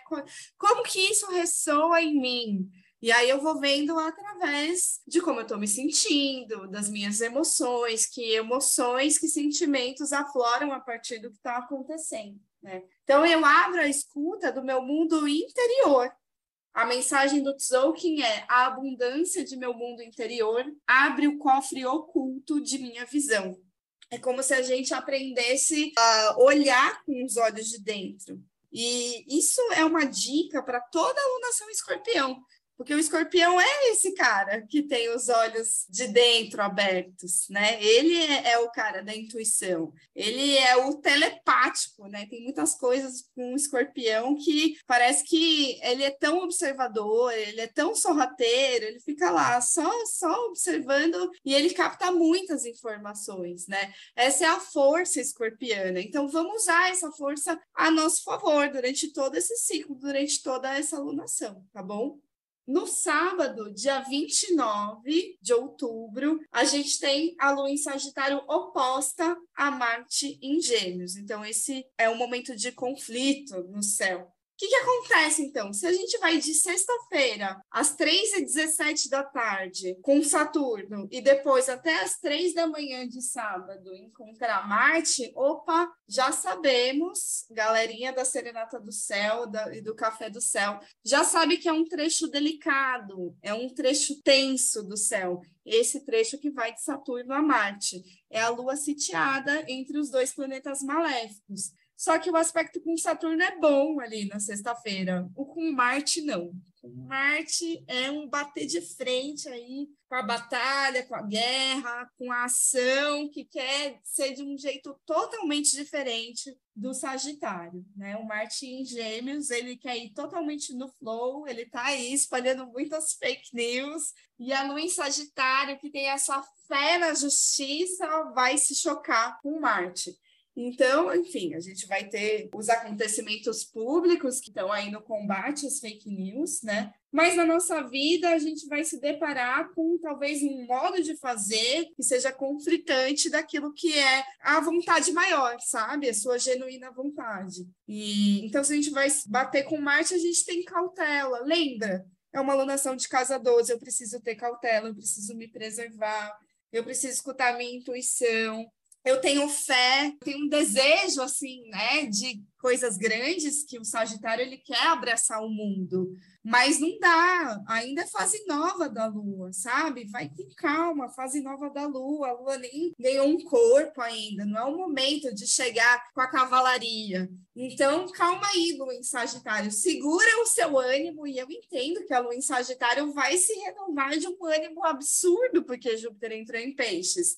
Como que isso ressoa em mim? E aí eu vou vendo através de como eu estou me sentindo, das minhas emoções, que emoções, que sentimentos afloram a partir do que está acontecendo. Né? Então eu abro a escuta do meu mundo interior, a mensagem do Tzolk'in é: a abundância de meu mundo interior abre o cofre oculto de minha visão. É como se a gente aprendesse a olhar com os olhos de dentro. E isso é uma dica para toda alunação escorpião, porque o escorpião é esse cara que tem os olhos de dentro abertos, né? Ele é, o cara da intuição, ele é o telepático, né? Tem muitas coisas com o escorpião que parece que ele é tão observador, ele é tão sorrateiro, ele fica lá só, só observando e ele capta muitas informações, né? Essa é a força escorpiana. Então vamos usar essa força a nosso favor durante todo esse ciclo, durante toda essa alunação, tá bom? No sábado, dia 29 de outubro, a gente tem a Lua em Sagitário oposta a Marte em Gêmeos. Então, esse é um momento de conflito no céu. O que, que acontece, então? Se a gente vai de sexta-feira, às 3h17 da tarde, com Saturno, e depois até às 3 da manhã de sábado, encontrar Marte, opa, já sabemos, galerinha da Serenata do Céu da, e do Café do Céu, já sabe que é um trecho delicado, é um trecho tenso do céu. Esse trecho que vai de Saturno a Marte. É a Lua sitiada entre os dois planetas maléficos. Só que o aspecto com Saturno é bom ali na sexta-feira. O com Marte, não. Com Marte é um bater de frente aí com a batalha, com a guerra, com a ação, que quer ser de um jeito totalmente diferente do Sagitário, né? O Marte em Gêmeos, ele quer ir totalmente no flow, ele tá aí espalhando muitas fake news, e a Lua em Sagitário, que tem essa fé na justiça, vai se chocar com Marte. Então, enfim, a gente vai ter os acontecimentos públicos que estão aí no combate às fake news, né? Mas na nossa vida a gente vai se deparar com talvez um modo de fazer que seja conflitante daquilo que é a vontade maior, sabe? A sua genuína vontade. E então, se a gente vai bater com Marte, a gente tem cautela. Lembra? É uma alunação de casa 12, eu preciso ter cautela, eu preciso me preservar, eu preciso escutar minha intuição, eu tenho fé, tenho um desejo assim, né, de coisas grandes que o Sagitário ele quer abraçar o mundo, mas não dá. Ainda é fase nova da Lua, sabe? Vai com calma, fase nova da Lua. A Lua nem ganhou um corpo ainda. Não é o momento de chegar com a cavalaria. Então, calma aí, Lua em Sagitário. Segura o seu ânimo e eu entendo que a Lua em Sagitário vai se renovar de um ânimo absurdo porque Júpiter entrou em Peixes.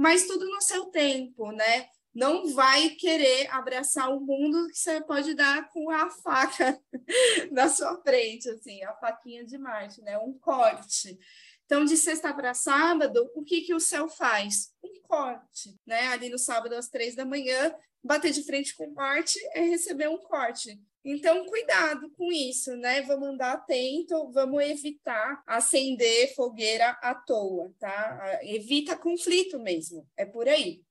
Mas tudo no seu tempo, né? não vai querer abraçar o mundo que você pode dar com a faca <laughs> na sua frente, assim, a faquinha de Marte, né? Um corte. Então, de sexta para sábado, o que, que o céu faz? Um corte, né? Ali no sábado, às três da manhã, bater de frente com Marte é receber um corte. Então, cuidado com isso, né? Vamos andar atento, vamos evitar acender fogueira à toa, tá? Evita conflito mesmo, é por aí.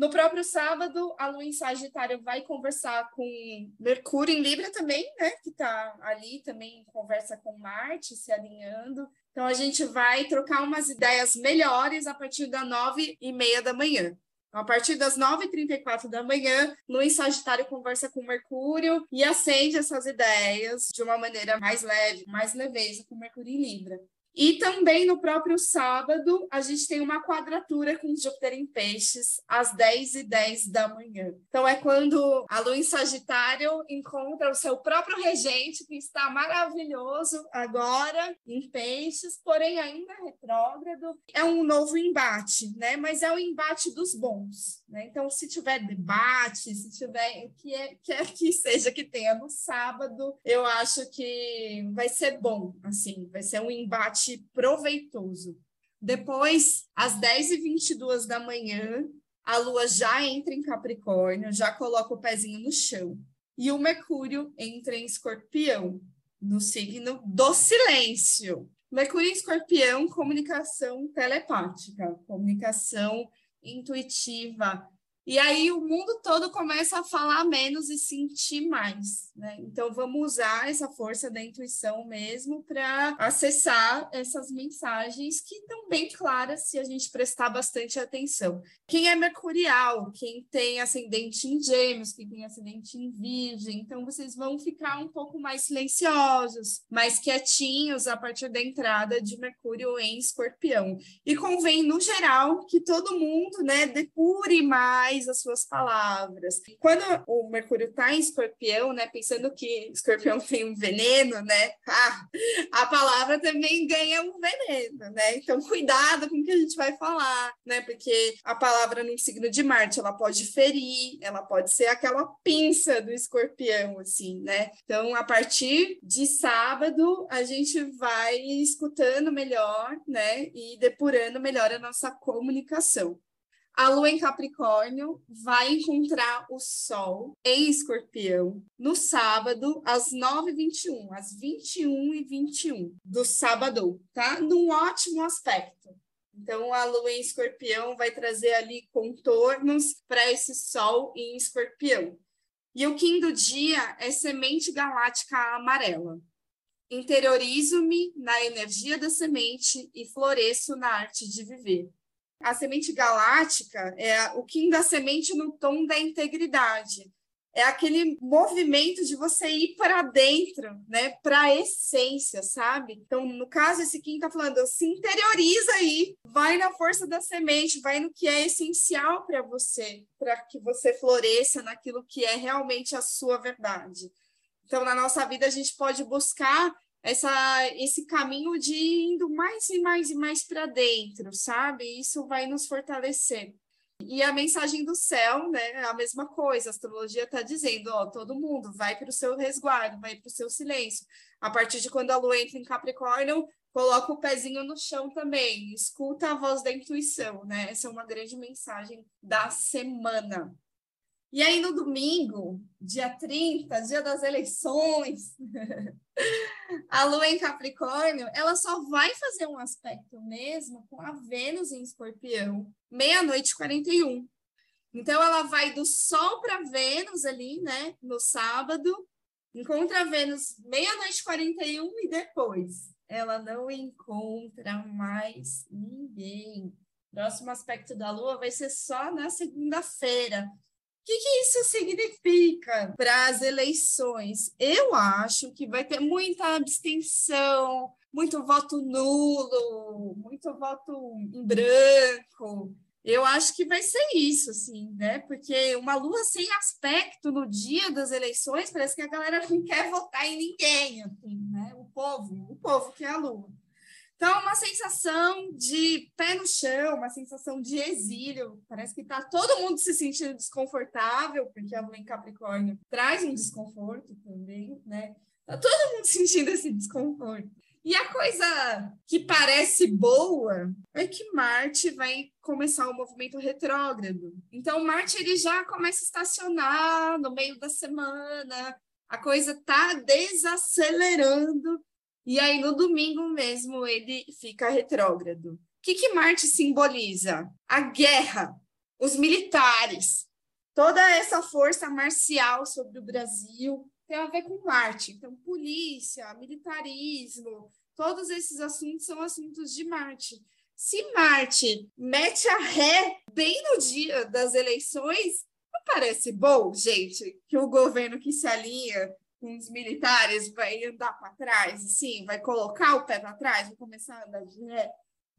No próprio sábado, a Lua em Sagitário vai conversar com Mercúrio em Libra também, né? Que está ali também conversa com Marte se alinhando. Então a gente vai trocar umas ideias melhores a partir das nove e meia da manhã. A partir das 9h34 da manhã, em Sagitário conversa com Mercúrio e acende essas ideias de uma maneira mais leve, mais leveza com Mercúrio em Libra. E também no próprio sábado, a gente tem uma quadratura com Júpiter em Peixes, às 10 e 10 da manhã. Então, é quando a Lua em Sagitário encontra o seu próprio regente, que está maravilhoso agora em Peixes, porém ainda retrógrado. É um novo embate, né? Mas é o embate dos bons, né? Então, se tiver debate, se tiver que é, quer que seja que tenha no sábado, eu acho que vai ser bom, assim, vai ser um embate proveitoso. Depois, às 10h22 da manhã, a lua já entra em Capricórnio, já coloca o pezinho no chão. E o Mercúrio entra em Escorpião, no signo do silêncio. Mercúrio em Escorpião, comunicação telepática, comunicação intuitiva, e aí o mundo todo começa a falar menos e sentir mais, né? Então vamos usar essa força da intuição mesmo para acessar essas mensagens que estão bem claras se a gente prestar bastante atenção. Quem é mercurial, quem tem ascendente em gêmeos, quem tem ascendente em virgem, então vocês vão ficar um pouco mais silenciosos, mais quietinhos a partir da entrada de Mercúrio em Escorpião. E convém no geral que todo mundo, né, depure mais mais as suas palavras. Quando o Mercúrio está em escorpião, né, pensando que escorpião <laughs> tem um veneno, né, ah, a palavra também ganha um veneno, né? Então, cuidado com o que a gente vai falar, né? Porque a palavra no signo de Marte, ela pode ferir, ela pode ser aquela pinça do escorpião, assim, né? Então, a partir de sábado, a gente vai escutando melhor, né? E depurando melhor a nossa comunicação. A lua em Capricórnio vai encontrar o Sol em Escorpião no sábado, às 9h21, às 21h21 do sábado, tá? Num ótimo aspecto. Então, a lua em escorpião vai trazer ali contornos para esse sol em escorpião. E o Kim do dia é semente galáctica amarela. Interiorizo-me na energia da semente e floresço na arte de viver. A semente galáctica é o Kim da semente no tom da integridade. É aquele movimento de você ir para dentro, né? Para a essência, sabe? Então, no caso, esse Kim está falando, se interioriza aí, vai na força da semente, vai no que é essencial para você, para que você floresça naquilo que é realmente a sua verdade. Então, na nossa vida, a gente pode buscar essa, esse caminho de indo mais e mais e mais para dentro, sabe? Isso vai nos fortalecer. E a mensagem do céu, né? É a mesma coisa. A astrologia está dizendo, ó, todo mundo vai para o seu resguardo, vai para o seu silêncio. A partir de quando a lua entra em Capricórnio, coloca o pezinho no chão também, escuta a voz da intuição, né? Essa é uma grande mensagem da semana. E aí, no domingo, dia 30, dia das eleições, <laughs> a Lua em Capricórnio, ela só vai fazer um aspecto mesmo com a Vênus em Escorpião, meia-noite e 41. Então, ela vai do Sol para Vênus ali, né, no sábado, encontra a Vênus meia-noite e 41 e depois ela não encontra mais ninguém. Próximo aspecto da Lua vai ser só na segunda-feira. Que, que, isso significa para as eleições? Eu acho que vai ter muita abstenção, muito voto nulo, muito voto em branco. Eu acho que vai ser isso, assim, né? Porque uma lua sem aspecto no dia das eleições, parece que a galera não quer votar em ninguém, assim, né? O povo, o povo que é a lua. Então, uma sensação de pé no chão, uma sensação de exílio. Parece que está todo mundo se sentindo desconfortável, porque a lua em Capricórnio traz um desconforto também, né? Está todo mundo <laughs> sentindo esse desconforto. E a coisa que parece boa é que Marte vai começar o um movimento retrógrado. Então, Marte ele já começa a estacionar no meio da semana, a coisa está desacelerando e aí, no domingo mesmo, ele fica retrógrado. O que, que Marte simboliza? A guerra, os militares, toda essa força marcial sobre o Brasil tem a ver com Marte. Então, polícia, militarismo, todos esses assuntos são assuntos de Marte. Se Marte mete a ré bem no dia das eleições, não parece bom, gente, que o governo que se alinha com os militares vai andar para trás, assim, vai colocar o pé para trás, vai começar a andar de ré?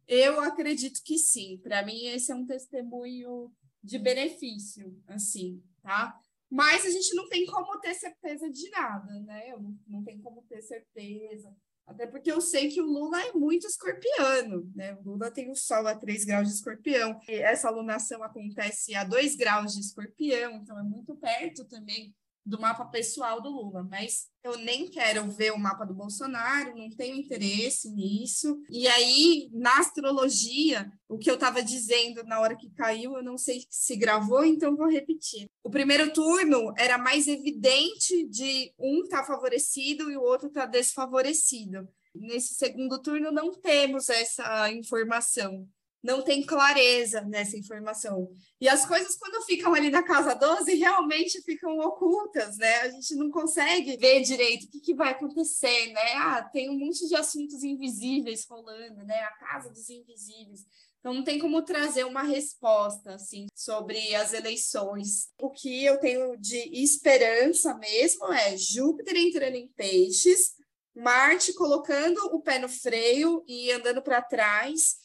Eu acredito que sim. Para mim, esse é um testemunho de benefício, assim, tá? Mas a gente não tem como ter certeza de nada, né? Eu não, não tem como ter certeza. Até porque eu sei que o Lula é muito escorpiano, né? O Lula tem o Sol a 3 graus de escorpião. E essa alunação acontece a 2 graus de escorpião, então é muito perto também do mapa pessoal do Lula, mas eu nem quero ver o mapa do Bolsonaro, não tenho interesse nisso. E aí, na astrologia, o que eu estava dizendo na hora que caiu, eu não sei se gravou, então vou repetir. O primeiro turno era mais evidente de um tá favorecido e o outro tá desfavorecido. Nesse segundo turno, não temos essa informação não tem clareza nessa informação. E as coisas, quando ficam ali na casa 12, realmente ficam ocultas, né? A gente não consegue ver direito o que, que vai acontecer, né? Ah, tem um monte de assuntos invisíveis rolando, né? A casa dos invisíveis. Então, não tem como trazer uma resposta, assim, sobre as eleições. O que eu tenho de esperança mesmo é Júpiter entrando em peixes, Marte colocando o pé no freio e andando para trás,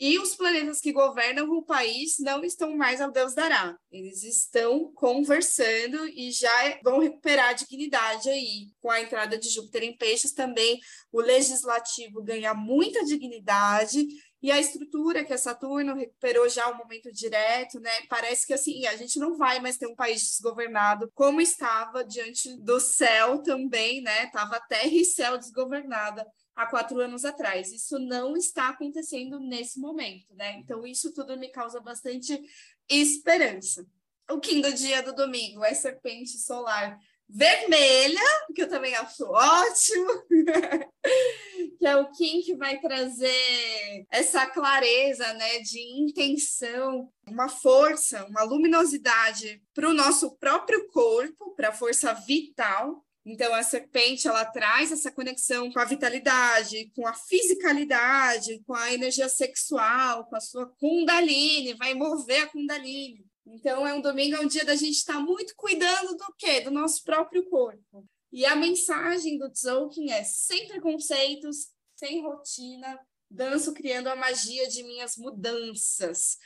e os planetas que governam o país não estão mais ao Deus dará. Eles estão conversando e já vão recuperar a dignidade aí. Com a entrada de Júpiter em Peixes, também o legislativo ganha muita dignidade e a estrutura que a Saturno recuperou já o momento direto, né? Parece que assim, a gente não vai mais ter um país desgovernado como estava diante do céu também, né? Tava terra e céu desgovernada há quatro anos atrás. Isso não está acontecendo nesse momento, né? Então, isso tudo me causa bastante esperança. O do dia do domingo é serpente solar vermelha, que eu também acho ótimo, <laughs> que é o Kim que vai trazer essa clareza, né, de intenção, uma força, uma luminosidade para o nosso próprio corpo, para a força vital, então, a serpente, ela traz essa conexão com a vitalidade, com a fisicalidade, com a energia sexual, com a sua kundalini, vai mover a kundalini. Então, é um domingo, é um dia da gente estar tá muito cuidando do quê? Do nosso próprio corpo. E a mensagem do Tzolk'in é sem preconceitos, sem rotina, danço criando a magia de minhas mudanças.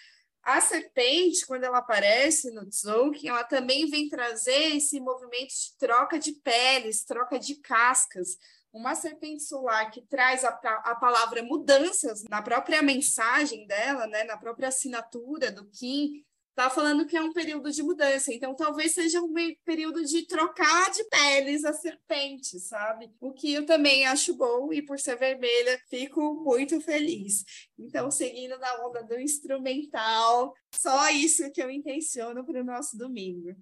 A serpente, quando ela aparece no Tzolk'in, ela também vem trazer esse movimento de troca de peles, troca de cascas. Uma serpente solar que traz a, a palavra mudanças na própria mensagem dela, né, na própria assinatura do Kim, está falando que é um período de mudança, então talvez seja um período de trocar de peles a serpente, sabe? O que eu também acho bom e por ser vermelha fico muito feliz. Então, seguindo na onda do instrumental, só isso que eu intenciono para o nosso domingo.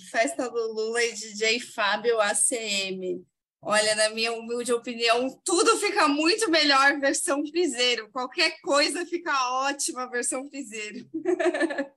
Festa do Lula e DJ Fábio ACM. Olha, na minha humilde opinião, tudo fica muito melhor versão piseiro. Qualquer coisa fica ótima versão piseiro. <laughs>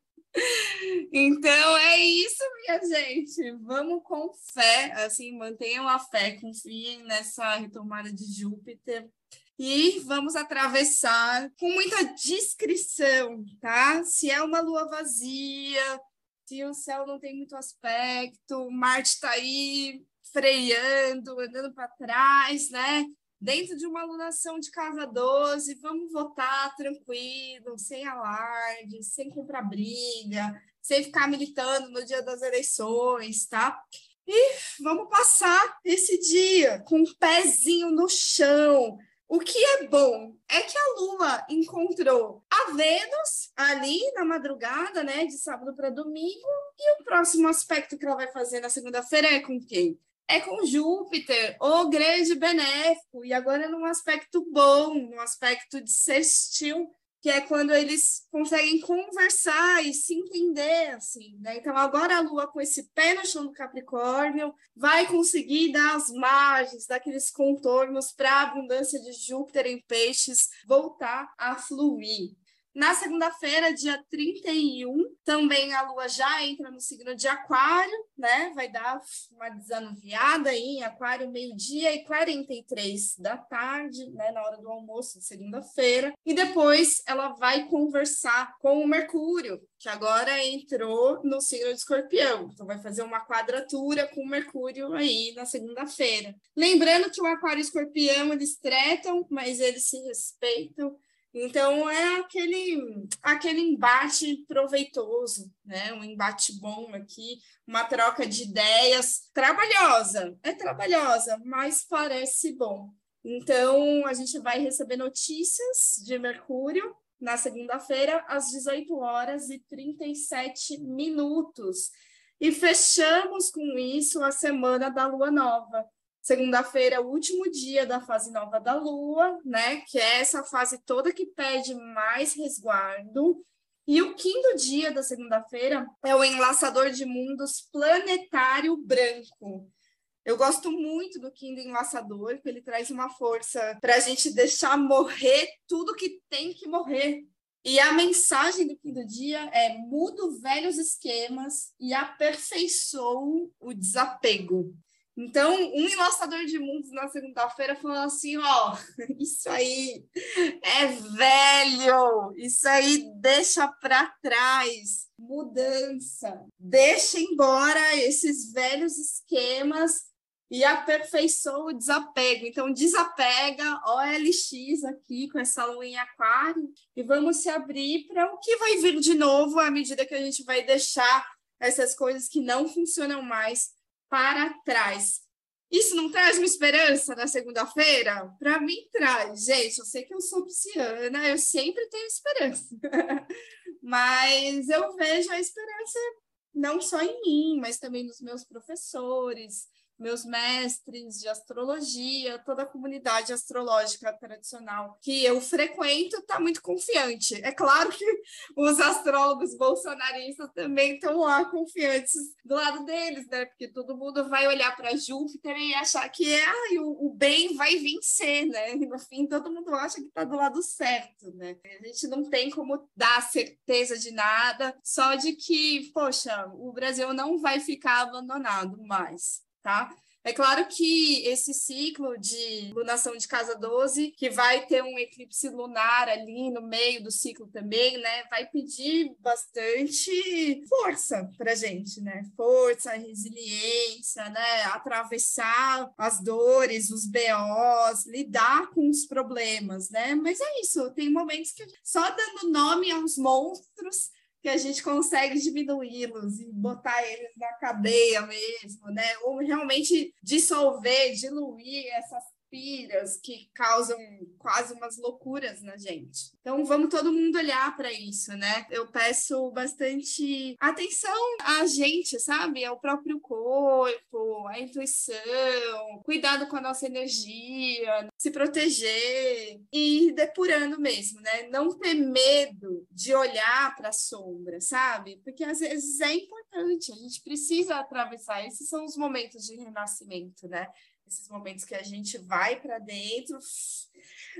então é isso, minha gente. Vamos com fé, assim, mantenham a fé, confiem nessa retomada de Júpiter. E vamos atravessar com muita discrição, tá? Se é uma lua vazia, se o céu não tem muito aspecto, Marte está aí freando, andando para trás, né? Dentro de uma alunação de casa 12, vamos votar tranquilo, sem alarde, sem comprar briga, sem ficar militando no dia das eleições, tá? E vamos passar esse dia com um pezinho no chão. O que é bom é que a Lua encontrou a Vênus ali na madrugada, né, de sábado para domingo, e o próximo aspecto que ela vai fazer na segunda-feira é com quem? é com Júpiter, o grande benéfico, e agora num aspecto bom, num aspecto de sextil, que é quando eles conseguem conversar e se entender, assim, né? Então, agora a Lua, com esse pé no chão do Capricórnio, vai conseguir dar as margens daqueles contornos para a abundância de Júpiter em peixes voltar a fluir. Na segunda-feira, dia 31, também a lua já entra no signo de Aquário, né? Vai dar uma desanuviada aí em Aquário, meio-dia e 43 da tarde, né? Na hora do almoço de segunda-feira. E depois ela vai conversar com o Mercúrio, que agora entrou no signo de Escorpião. Então vai fazer uma quadratura com o Mercúrio aí na segunda-feira. Lembrando que o Aquário e o Escorpião eles tretam, mas eles se respeitam então é aquele aquele embate proveitoso, né? Um embate bom aqui, uma troca de ideias trabalhosa, é trabalhosa, mas parece bom. Então a gente vai receber notícias de Mercúrio na segunda-feira às 18 horas e 37 minutos. E fechamos com isso a semana da lua nova. Segunda-feira é o último dia da fase nova da Lua, né? Que é essa fase toda que pede mais resguardo. E o quinto dia da segunda-feira é o enlaçador de mundos planetário branco. Eu gosto muito do Quinto Enlaçador, porque ele traz uma força para a gente deixar morrer tudo que tem que morrer. E a mensagem do quinto dia é: mudo velhos esquemas e aperfeiçoo o desapego. Então, um ilustrador de mundos na segunda-feira falou assim: ó, <laughs> isso aí é velho, isso aí deixa para trás, mudança, deixa embora esses velhos esquemas e aperfeiçoa o desapego. Então, desapega OLX aqui com essa lua em aquário e vamos se abrir para o que vai vir de novo à medida que a gente vai deixar essas coisas que não funcionam mais para trás. Isso não traz uma esperança na segunda-feira? Para mim traz. Gente, eu sei que eu sou pisciana, eu sempre tenho esperança. <laughs> mas eu vejo a esperança não só em mim, mas também nos meus professores, meus mestres de astrologia, toda a comunidade astrológica tradicional que eu frequento está muito confiante. É claro que os astrólogos bolsonaristas também estão lá confiantes do lado deles, né? Porque todo mundo vai olhar para Júpiter e achar que ah, o, o bem vai vencer, né? E no fim todo mundo acha que está do lado certo, né? A gente não tem como dar certeza de nada, só de que, poxa, o Brasil não vai ficar abandonado mais tá? É claro que esse ciclo de lunação de casa 12, que vai ter um eclipse lunar ali no meio do ciclo também, né? Vai pedir bastante força para gente, né? Força, resiliência, né? Atravessar as dores, os BOs, lidar com os problemas, né? Mas é isso, tem momentos que só dando nome aos monstros que a gente consegue diminuí-los e botar eles na cadeia mesmo, né? Ou realmente dissolver, diluir essas piras que causam quase umas loucuras na gente. Então vamos todo mundo olhar para isso, né? Eu peço bastante atenção a gente, sabe? Ao próprio corpo, a intuição, cuidado com a nossa energia, se proteger e ir depurando mesmo, né? Não ter medo de olhar para a sombra, sabe? Porque às vezes é importante, a gente precisa atravessar. Esses são os momentos de renascimento, né? Esses momentos que a gente vai para dentro,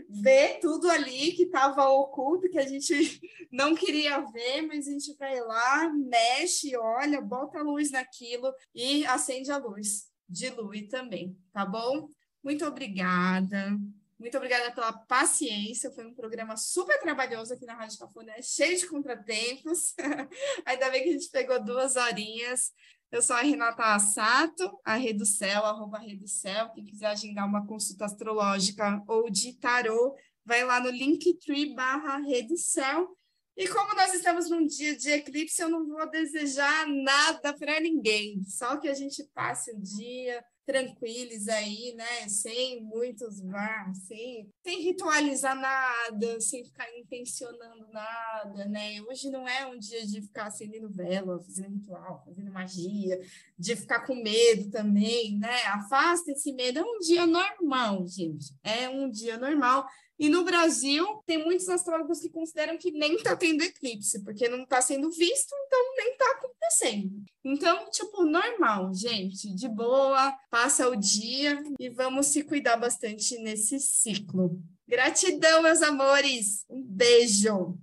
vê tudo ali que estava oculto, que a gente <laughs> não queria ver, mas a gente vai lá, mexe, olha, bota a luz naquilo e acende a luz. Dilui também, tá bom? Muito obrigada. Muito obrigada pela paciência. Foi um programa super trabalhoso aqui na Rádio Cafuné, cheio de contratempos. <laughs> Ainda bem que a gente pegou duas horinhas. Eu sou a Renata Assato, a Reducel, arroba Reducel. Quem quiser agendar uma consulta astrológica ou de tarô, vai lá no linktree barra Reducel. E como nós estamos num dia de eclipse, eu não vou desejar nada para ninguém, só que a gente passe o dia tranquilos aí, né? Sem muitos vá, sem, sem ritualizar nada, sem ficar intencionando nada, né? Hoje não é um dia de ficar acendendo vela, fazendo ritual, fazendo magia, de ficar com medo também, né? Afasta esse medo. É um dia normal, gente. É um dia normal. E no Brasil, tem muitos astrólogos que consideram que nem está tendo eclipse, porque não está sendo visto, então nem está acontecendo. Então, tipo, normal, gente, de boa, passa o dia e vamos se cuidar bastante nesse ciclo. Gratidão, meus amores. Um beijo.